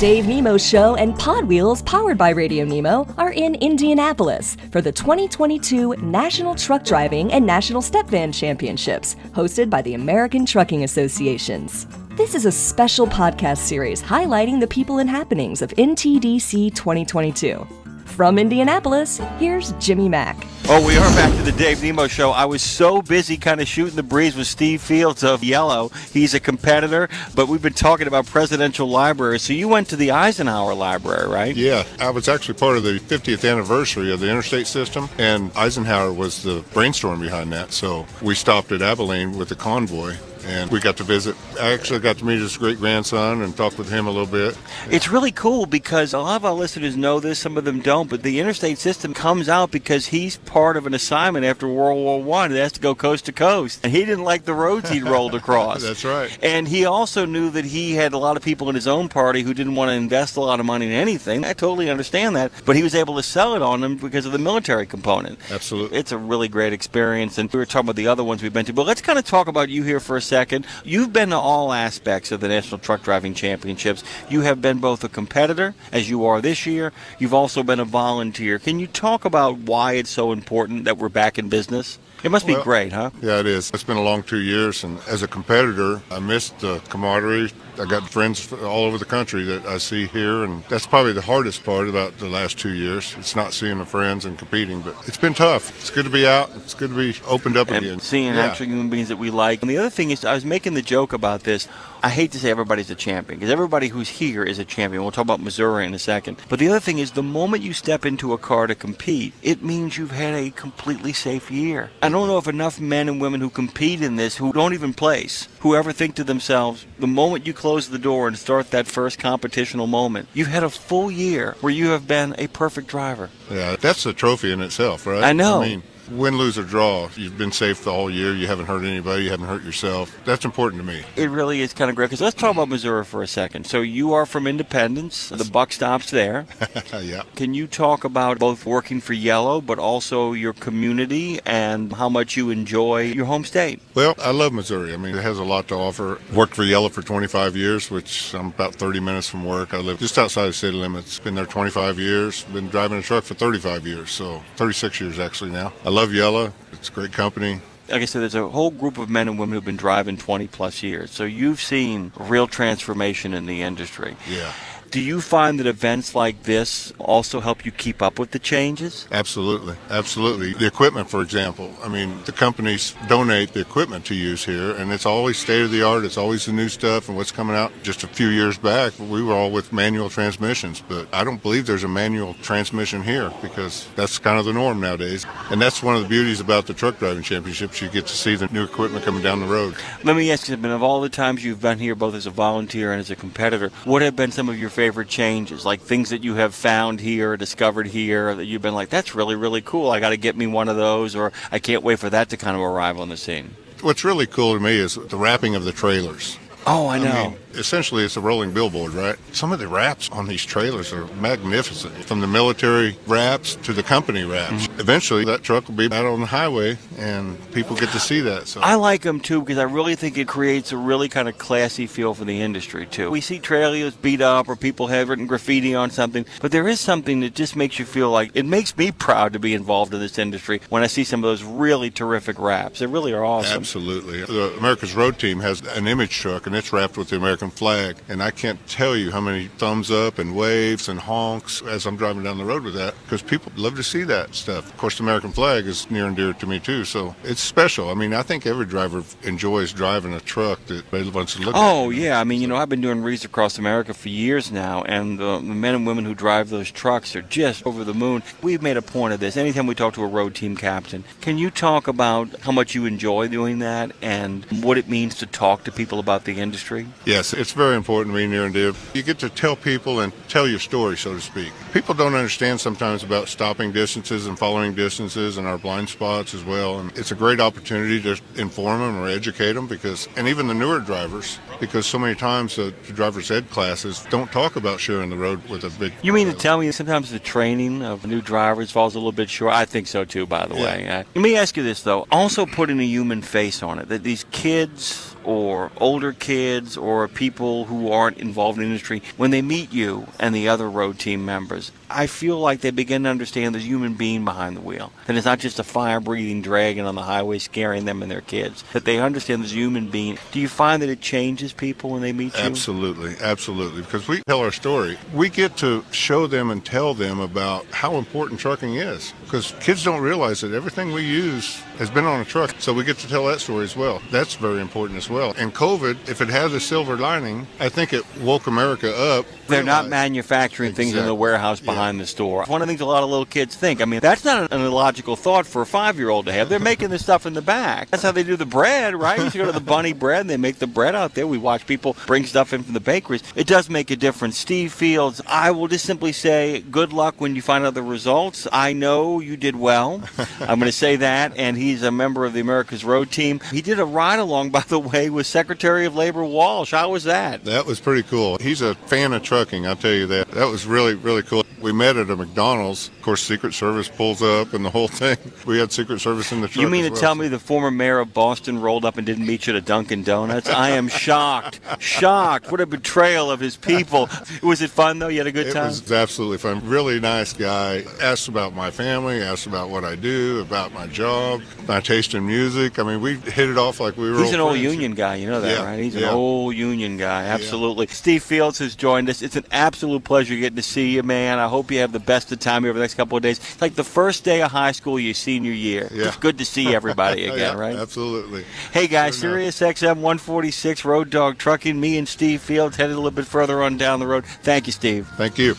Dave Nemo Show and Pod Wheels, powered by Radio Nemo, are in Indianapolis for the 2022 National Truck Driving and National Step Van Championships, hosted by the American Trucking Associations. This is a special podcast series highlighting the people and happenings of NTDC 2022. From Indianapolis, here's Jimmy Mac. Oh, we are back to the Dave Nemo Show. I was so busy kind of shooting the breeze with Steve Fields of Yellow. He's a competitor, but we've been talking about presidential libraries. So you went to the Eisenhower Library, right? Yeah, I was actually part of the 50th anniversary of the interstate system, and Eisenhower was the brainstorm behind that. So we stopped at Abilene with the convoy and we got to visit. I actually got to meet his great grandson and talk with him a little bit. It's really cool because a lot of our listeners know this, some of them don't. But the interstate system comes out because he's part of an assignment after World War One that has to go coast to coast, and he didn't like the roads he'd rolled across. That's right. And he also knew that he had a lot of people in his own party who didn't want to invest a lot of money in anything. I totally understand that, but he was able to sell it on them because of the military component. Absolutely. It's a really great experience, and we were talking about the other ones we've been to. But let's kind of talk about you here for a second. You've been to all aspects of the National Truck Driving Championships. You have been both a competitor, as you are this year. You've also been a volunteer. Can you talk about why it's so important that we're back in business? It must be Well, great, huh? Yeah, it is. It's been a long two years, and as a competitor, I missed the camaraderie. I got friends all over the country that I see here, and that's probably the hardest part about the last two years. It's not seeing the friends and competing, but it's been tough. It's good to be out. It's good to be opened up again. seeing Yeah. actual human beings that we like. And the other thing is, I was making the joke about this. I hate to say everybody's a champion because everybody who's here is a champion. We'll talk about Missouri in a second. But the other thing is, the moment you step into a car to compete, it means you've had a completely safe year. I don't know if enough men and women who compete in this, who don't even place, who ever think to themselves, the moment you close the door and start that first competitional moment, you've had a full year where you have been a perfect driver. Yeah, that's a trophy in itself, right? I know. I mean, win, lose, or draw, you've been safe the whole year. You haven't hurt anybody. You haven't hurt yourself. That's important to me. It really is kind of great. Because let's talk about Missouri for a second. So you are from Independence. The buck stops there. yeah. Can you talk about both working for Yellow, but also your community and how much you enjoy your home state? Well, I love Missouri. I mean, it has a lot to offer. Worked for Yellow for 25 years, which I'm about 30 minutes from work. I live just outside the city limits. Been there 25 years. Been driving a truck for 35 years, so 36 years actually now. I love Yellow. It's a great company. Like I said, there's a whole group of men and women who've been driving 20 plus years. So you've seen real transformation in the industry. Yeah. Do you find that events like this also help you keep up with the changes? Absolutely, absolutely. The equipment, for example, I mean, the companies donate the equipment to use here, and it's always state of the art. It's always the new stuff and what's coming out. Just a few years back, we were all with manual transmissions, but I don't believe there's a manual transmission here because that's kind of the norm nowadays. And that's one of the beauties about the truck driving championships. You get to see the new equipment coming down the road. Let me ask you. Of all the times you've been here, both as a volunteer and as a competitor, what have been some of your favorite changes? Like things that you have found here, discovered here, that you've been like, that's really, really cool. I got to get me one of those, or I can't wait for that to kind of arrive on the scene. What's really cool to me is the wrapping of the trailers. Oh, I know. I mean, essentially, it's a rolling billboard, right? Some of the wraps on these trailers are magnificent, from the military wraps to the company wraps. Mm-hmm. Eventually, that truck will be out on the highway, and people get to see that. So I like them too because I really think it creates a really kind of classy feel for the industry too. We see trailers beat up or people have written graffiti on something, but there is something that just makes you feel like it makes me proud to be involved in this industry when I see some of those really terrific wraps. They really are awesome. Absolutely. The America's Road Team has an image truck, and it's wrapped with the American flag. And I can't tell you how many thumbs up and waves and honks as I'm driving down the road with that, because people love to see that stuff. Of course, the American flag is near and dear to me too, so it's special. I mean, I think every driver enjoys driving a truck that they wants to look at. Oh yeah, I mean, you know, I've been doing reads across America for years now, and the, the men and women who drive those trucks are just over the moon. We've made a point of this. Anytime we talk to a road team captain, can you talk about how much you enjoy doing that and what it means to talk to people about the industry? Yes, it's very important to me, near and dear. You get to tell people and tell your story, so to speak. People don't understand sometimes about stopping distances and following distances and our blind spots as well. And it's a great opportunity to inform them or educate them because, and even the newer drivers, because so many times the driver's ed classes don't talk about sharing the road with a big. You mean to tell me sometimes the training of new drivers falls a little bit short? I think so too, by the Yeah. way. Uh, let me ask you this though. Also putting a human face on it. That these kids or older kids or people who aren't involved in industry, when they meet you and the other road team members, I feel like they begin to understand there's a human being behind the wheel. That it's not just a fire breathing dragon on the highway scaring them and their kids. That they understand there's a human being. Do you find that it changes people when they meet you? Absolutely, absolutely. Because we tell our story. We get to show them and tell them about how important trucking is. Because kids don't realize that everything we use has been on a truck. So we get to tell that story as well. That's very important as well. And COVID, if it has a silver lining, I think it woke America up. They're not manufacturing things in the warehouse behind yeah. The store. One of the things a lot of little kids think. I mean, that's not an illogical thought for a five-year-old to have. They're making this stuff in the back. That's how they do the bread, right? You go to the Bunny Bread and they make the bread out there. We watch people bring stuff in from the bakeries. It does make a difference. Steve Fields, I will just simply say good luck when you find out the results. I know you did well. I'm going to say that. And he's a member of the America's Road team. He did a ride along, by the way, with Secretary of Labor Walsh. How was that? That was pretty cool. He's a fan of trucking, I'll tell you that. That was really, really cool. We met at a McDonald's. Of course, Secret Service pulls up and the whole thing. We had Secret Service in the truck. You mean to well, tell so. me the former mayor of Boston rolled up and didn't meet you at a Dunkin' Donuts? I am shocked. shocked. What a betrayal of his people. Was it fun, though? You had a good time? It was absolutely fun. Really nice guy. Asked about my family, asked about what I do, about my job, my taste in music. I mean, we hit it off like we were He's an old friends. union guy. You know that, yeah, right? He's yeah. an old union guy. Absolutely. Yeah. Steve Fields has joined us. It's an absolute pleasure getting to see you, man. I hope you have the best of time here over the next couple of days. It's like the first day of high school, your senior year. Yeah. It's good to see everybody again, yeah, right? Absolutely. Hey guys, sure Sirius XM 146 Road Dog Trucking. Me and Steve Fields headed a little bit further on down the road. Thank you, Steve. Thank you.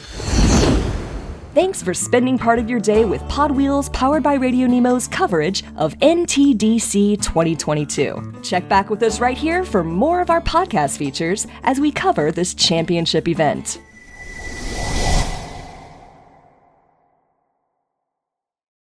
Thanks for spending part of your day with Pod Wheels powered by Radio Nemo's coverage of NTDC 2022. Check back with us right here for more of our podcast features as we cover this championship event.